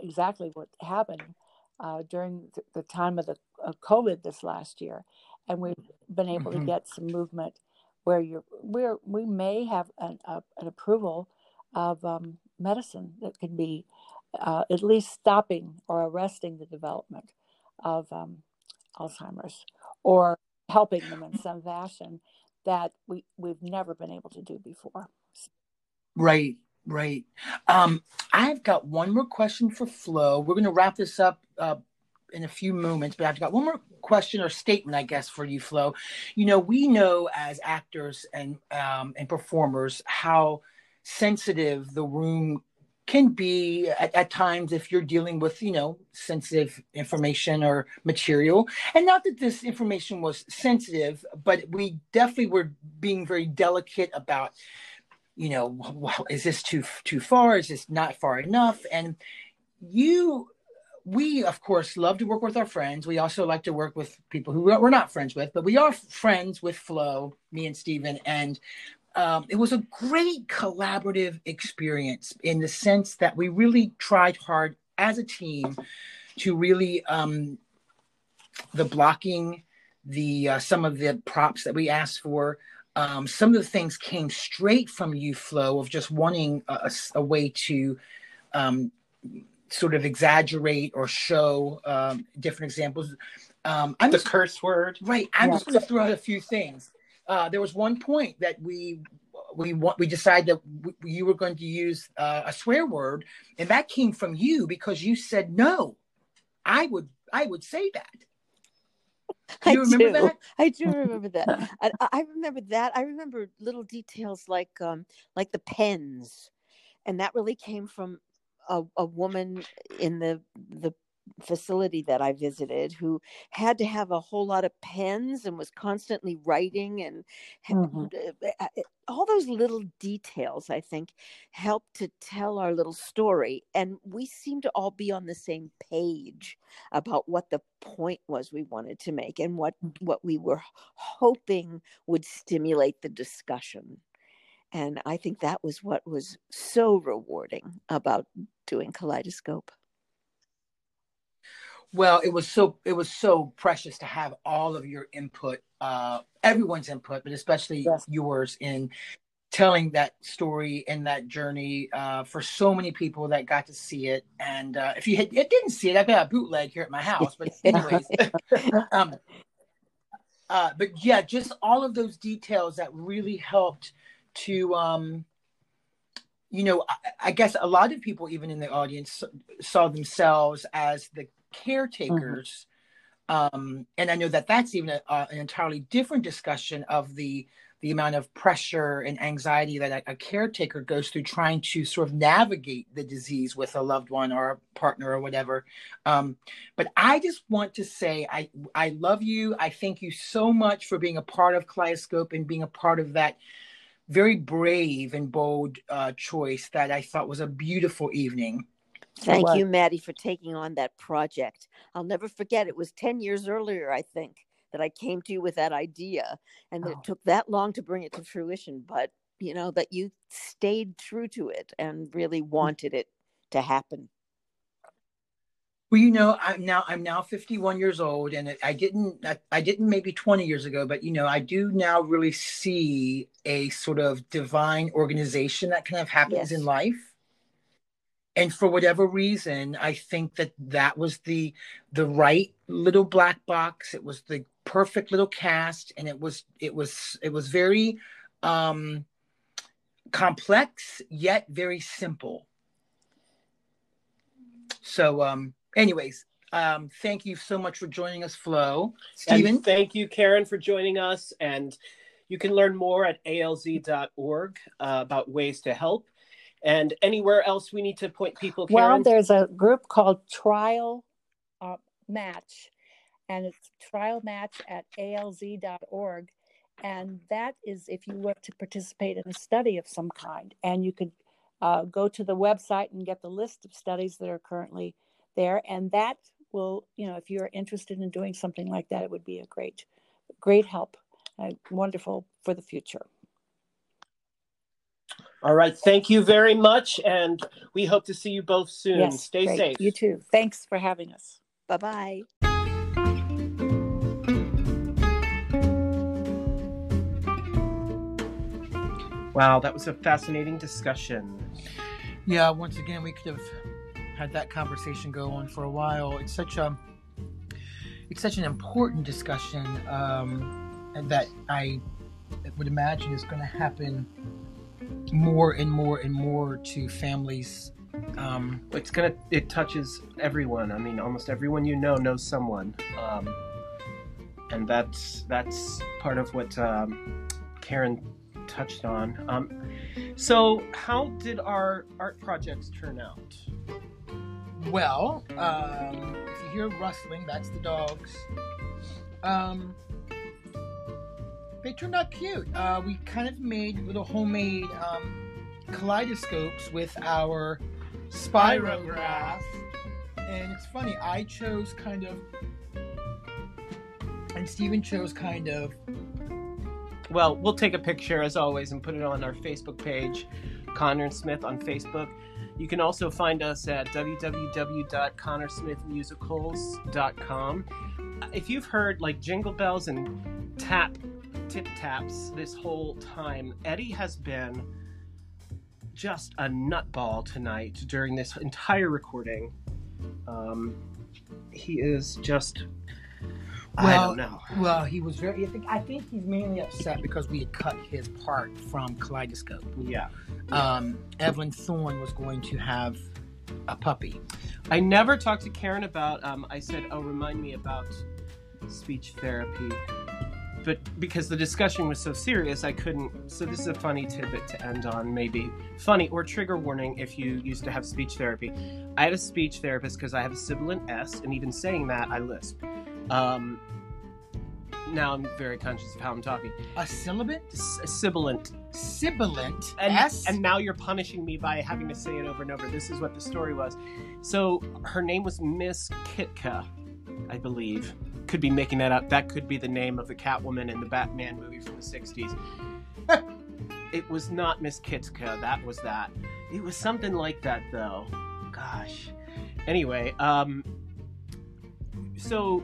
exactly what happened uh, during the time of the of COVID this last year, and we've been able mm-hmm. to get some movement where you're where we may have an, a, an approval of um, medicine that could be uh, at least stopping or arresting the development of um, Alzheimer's or helping them in some fashion that we, we've never been able to do before. Right, right. Um, I've got one more question for Flo. We're going to wrap this up uh, in a few moments, but I've got one more question or statement, I guess, for you, Flo. You know, we know as actors and um, and performers how sensitive the room can be at, at, times if you're dealing with you know sensitive information or material. And not that this information was sensitive but we definitely were being very delicate about you know well, is this too too far? Is this not far enough? And you we of course love to work with our friends. We also like to work with people who we're not friends with but we are friends with flo me and Stephen, and um, it was a great collaborative experience in the sense that we really tried hard as a team to really um, the blocking the uh, some of the props that we asked for um, some of the things came straight from you Flo of just wanting a, a way to um, sort of exaggerate or show um, different examples. Um, I'm the just, curse word? Right. I'm yeah. just going to throw out a few things uh, there was one point that we we want we decided that we, you were going to use uh, a swear word, and that came from you because you said no. I would I would say that. Do you I remember do. that? I do remember that. *laughs* I, I, remember that. I remember little details like um like the pens, and that really came from a, a woman in the the facility that I visited who had to have a whole lot of pens and was constantly writing and mm-hmm. all those little details I think help to tell our little story and we seem to all be on the same page about what the point was we wanted to make and what mm. what we were hoping would stimulate the discussion and I think that was what was so rewarding about doing kaleidoscope well, it was so it was so precious to have all of your input, uh, everyone's input, but especially yes. yours in telling that story and that journey uh, for so many people that got to see it. And uh, if you had, it didn't see it, I've got a bootleg here at my house. But *laughs* anyways, *laughs* um, uh, but yeah, just all of those details that really helped to. Um, you know, I, I guess a lot of people, even in the audience, saw themselves as the. Caretakers. Mm-hmm. Um, and I know that that's even a, uh, an entirely different discussion of the the amount of pressure and anxiety that a, a, caretaker goes through trying to sort of navigate the disease with a loved one or a partner or whatever. Um, but I just want to say I I love you. I thank you so much for being a part of Kaleidoscope and being a part of that very brave and bold uh, choice that I thought was a beautiful evening. Thank you, Maddie, for taking on that project. I'll never forget. It was 10 years earlier, I think, that I came to you with that idea. And oh. it took that long to bring it to fruition. But, you know, that you stayed true to it and really mm. wanted it to happen. Well, you know, I'm now I'm now 51 years old, and I didn't I, I, didn't maybe 20 years ago, but you know, I do now really see a sort of divine organization that kind of happens yes. in life and for whatever reason i think that that was the the right little black box. It was the perfect little cast and it was it was it was very um complex yet very simple. So um anyways um thank you so much for joining us flo. Stephen thank you karen for joining us. And you can learn more at alz.org uh, about ways to help and anywhere else we need to point people? Karen? Well, there's a group called Trial uh, Match, and it's Trial Match at alz.org. And that is if you want to participate in a study of some kind. And you could uh, go to the website and get the list of studies that are currently there. And that will, you know, if you're interested in doing something like that, it would be a great, great help, uh, wonderful for the future. All right. Thank you very much. And we hope to see you both soon. Yes, Stay great. safe. You too. Thanks for having us. Bye bye. Wow, that was a fascinating discussion. Yeah, once again, we could have had that conversation go on for a while. It's such a it's such an important discussion, um, that I would imagine is going to happen more and more and more to families. Um, It's gonna. It touches everyone. I mean, almost everyone you know knows someone, um, and that's that's part of what um, Karen touched on. Um, so, how did our art projects turn out? well, um, if you hear rustling, that's the dogs. They turned out cute. Uh, we kind of made little homemade um, kaleidoscopes with our spirograph. And it's funny, I chose kind of, and Stephen chose kind of, Well, we'll take a picture as always and put it on our Facebook page, Conner and Smith on Facebook. You can also find us at www.connersmithmusicals.com. If you've heard like jingle bells and tap tip taps this whole time, Eddie has been just a nutball tonight during this entire recording. Um, he is just. I Well, don't know. well, he was very, I think, I think he's mainly upset because we had cut his part from Kaleidoscope. Yeah. um, Evelyn Thorne was going to have a puppy. I never talked to Karen about. Um, I said, "Oh, remind me about speech therapy," but because the discussion was so serious, I couldn't. So this is a funny tidbit to end on, maybe funny or trigger warning if you used to have speech therapy. I had a speech therapist because I have a sibilant S, and even saying that, I lisp. Um, now I'm very conscious of how I'm talking. A sibilant? S- sibilant Sibilant. and, S? and now you're punishing me by having to say it over and over. This is what the story was. So her name was Miss Kitka, I believe. Could be making that up. That could be the name of the Catwoman in the Batman movie from the 60s. *laughs* it was not Miss Kitka. That was that. It was something like that, though. Gosh. Anyway, um, so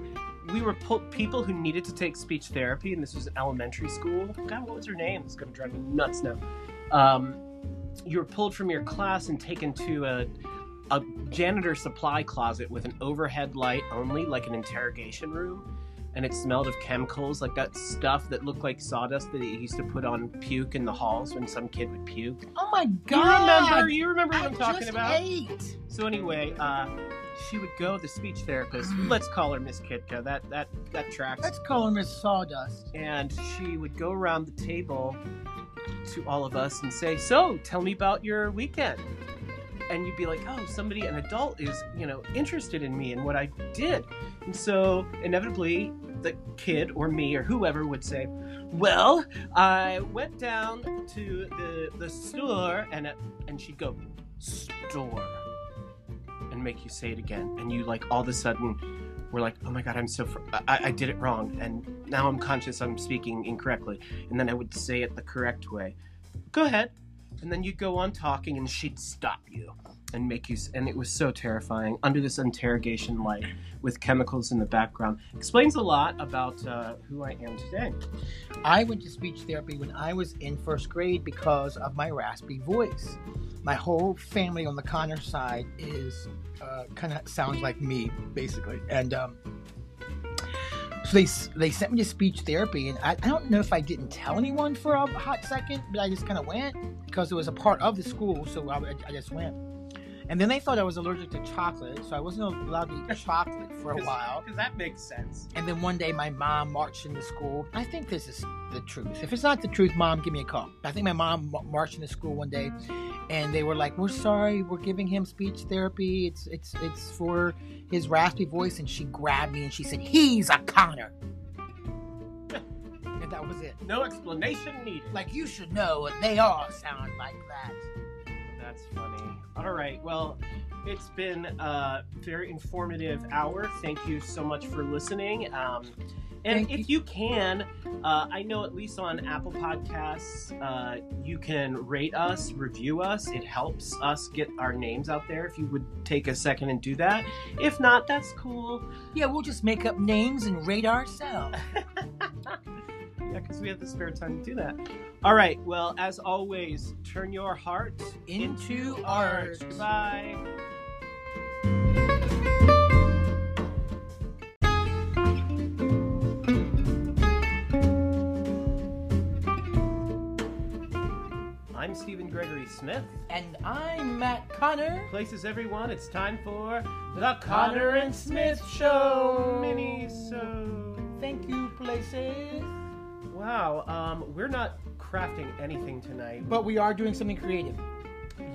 we were pull- people who needed to take speech therapy, and this was elementary school. God, what was her name? It's gonna drive me nuts now. Um, you were pulled from your class and taken to a a janitor supply closet with an overhead light only, like an interrogation room, and it smelled of chemicals, like that stuff that looked like sawdust that you used to put on puke in the halls when some kid would puke. oh my god! You remember? You remember what I I'm talking just about? ate. So anyway, uh, she would go the speech therapist. *gasps* Let's call her Miss Kitka. That that that tracks. Let's call her Miss Sawdust. and she would go around the table to all of us and say, "So, tell me about your weekend." And you'd be like, "Oh, somebody, an adult, is you know interested in me and what I did." And so, inevitably, the kid or me or whoever would say, "Well, I went down to the the store," and it, and she'd go, "Store," and make you say it again, and you like all of a sudden we're like, oh my god, I'm so, fr- I, I did it wrong, and now I'm conscious I'm speaking incorrectly, and then I would say it the correct way. Go ahead, and then you'd go on talking, and she'd stop you and make you, and it was so terrifying under this interrogation light with chemicals in the background. Explains a lot about uh, who I am today. I went to speech therapy when I was in first grade because of my raspy voice. My whole family on the Conner side is uh, kind of sounds like me, basically, and um, so they they sent me to speech therapy, and I, I don't know if I didn't tell anyone for a hot second, but I just kind of went because it was a part of the school, so I, I just went. And then they thought I was allergic to chocolate, so I wasn't allowed to eat *laughs* chocolate for a while. Because that makes sense. And then one day my mom marched into school. I think this is the truth. If it's not the truth, mom, give me a call. I think my mom ma- marched into school one day and they were like, "We're sorry, we're giving him speech therapy. It's it's it's for his raspy voice." And she grabbed me and she said, "He's a Conner." *laughs* and that was it. No explanation needed. Like you should know, they all sound like that. That's funny. All right. Well, it's been a very informative hour. Thank you so much for listening. Um, And Thank if you can, uh, I know at least on Apple Podcasts, uh, you can rate us, review us. It helps us get our names out there. If you would take a second and do that. If not, that's cool. Yeah, we'll just make up names and rate ourselves. *laughs* Yeah, because we have the spare time to do that. All right. Well, as always, turn your heart Into art. Bye. I'm Stephen Gregory Smith. And I'm Matt Conner. Places everyone, it's time for The Conner and Smith Show. mini so. Thank you, places. Wow, um, we're not crafting anything tonight. But we are doing something creative.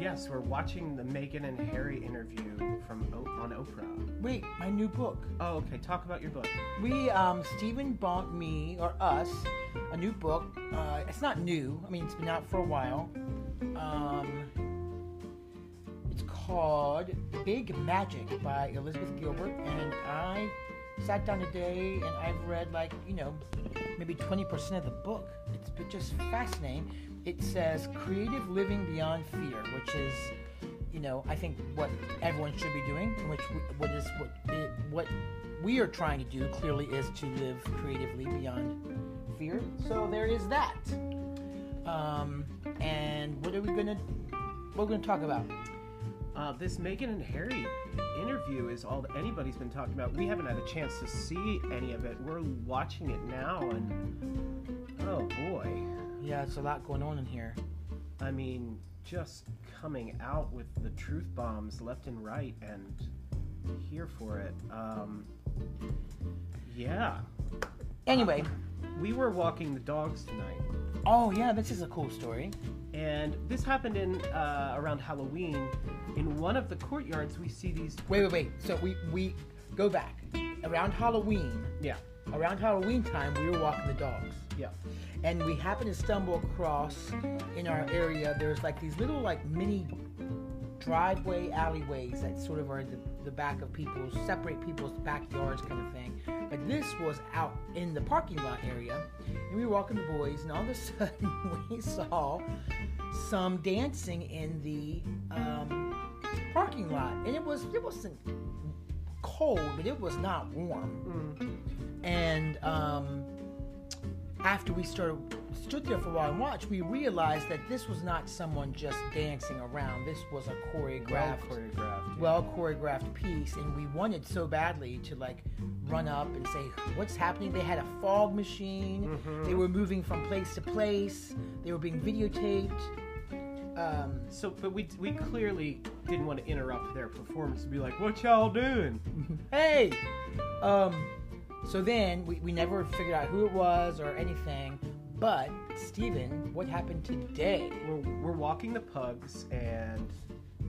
Yes, we're watching the Meghan and Harry interview from o- on Oprah. Wait, my new book. Oh, okay. Talk about your book. We, um, Stephen bought me, or us, a new book. Uh, it's not new. I mean, it's been out for a while. Um, it's called Big Magic by Elizabeth Gilbert. And I sat down today and I've read, like, you know, maybe 20% of the book. It's just fascinating. It says Creative Living Beyond Fear, which is you know, I think what everyone should be doing, which what is what it, what we are trying to do clearly is to live creatively beyond fear. So there is that. Um, and what are we gonna what are we gonna talk about? Uh, this Meghan and Harry interview is all that anybody's been talking about. We haven't had a chance to see any of it. We're watching it now, and oh boy, Yeah, it's a lot going on in here. I mean, just coming out with the truth bombs left and right, and here for it. Um, yeah, Anyway, we were walking the dogs tonight. oh yeah, this is a cool story. And this happened in uh, around Halloween. In one of the courtyards, we see these. Wait, wait, wait. So we we go back around Halloween. Yeah, Around Halloween time, we were walking the dogs. yeah. and we happened to stumble across in our area there's like these little like mini driveway alleyways that sort of are the, the back of people's separate people's backyards kind of thing. But this was out in the parking lot area and we were walking the boys and all of a *laughs* sudden we saw some dancing in the um, parking lot. And it was it wasn't cold but it was not warm. Mm. and um, after we started stood there for a while and watched, we realized that this was not someone just dancing around. This was a Well choreographed, choreographed. yeah. well choreographed piece, and we wanted so badly to like run up and say, "What's happening?" They had a fog machine. Mhm. They were moving from place to place. They were being videotaped. Um, So, but we we clearly didn't want to interrupt their performance and be like, "What y'all doing?" *laughs* hey um so then we, we never figured out who it was or anything but steven what happened today We're we're walking the pugs and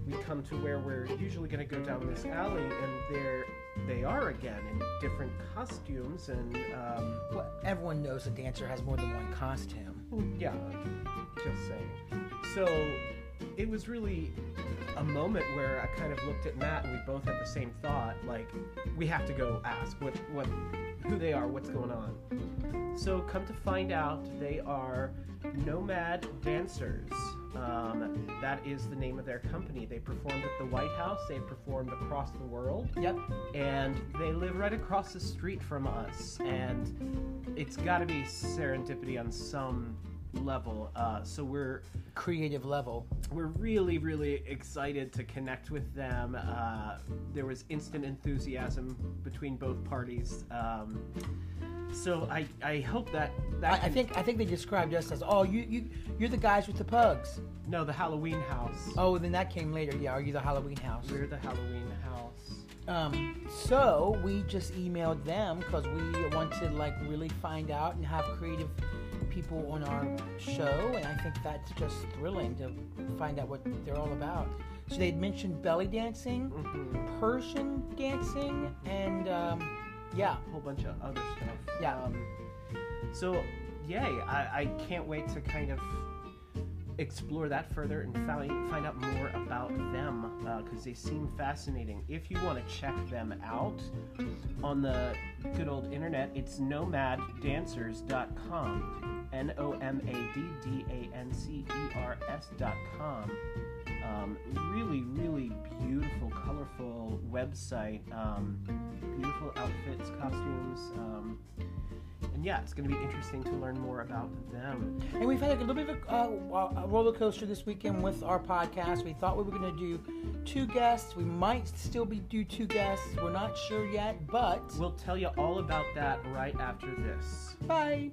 we come to where we're usually going to go down this alley, and there they are again in different costumes and um, well, everyone knows a dancer has more than one costume yeah, just saying. So it was really a moment where I kind of looked at Matt and we both had the same thought, like we have to go ask what what who they are, what's going on. So come to find out, they are Nomad Dancers. Um, that is the name of their company. They performed at the White House. They performed across the world yep and they live right across the street from us and it's got to be serendipity on some level uh, so we're creative level. we're really really excited to connect with them. Uh, there was instant enthusiasm between both parties um, so I, I hope that that I, I think i think they described us as oh you, you you're the guys with the pugs. No the halloween house. Oh then that came later. Yeah are you the halloween house? We're the halloween house. Um, so we just emailed them because we want to like really find out and have creative people on our show, and I think that's just thrilling to find out what they're all about. So they'd mentioned belly dancing, Mhm. Persian dancing, and um, yeah, a whole bunch of other stuff. Yeah. Um, so, yay! I, I can't wait to kind of explore that further and find find out more about them because they seem fascinating. If you want to check them out, on the good old internet, it's nomaddancers.com. N O M A D D A N C E R S.com. Um, really, really beautiful, colorful website. Um, beautiful outfits, costumes. Um, and yeah, it's going to be interesting to learn more about them. And we've had a little bit of a, uh, a roller coaster this weekend with our podcast. We thought we were going to do two guests. We might still be do two guests. We're not sure yet, but We'll tell you all about that right after this. bye.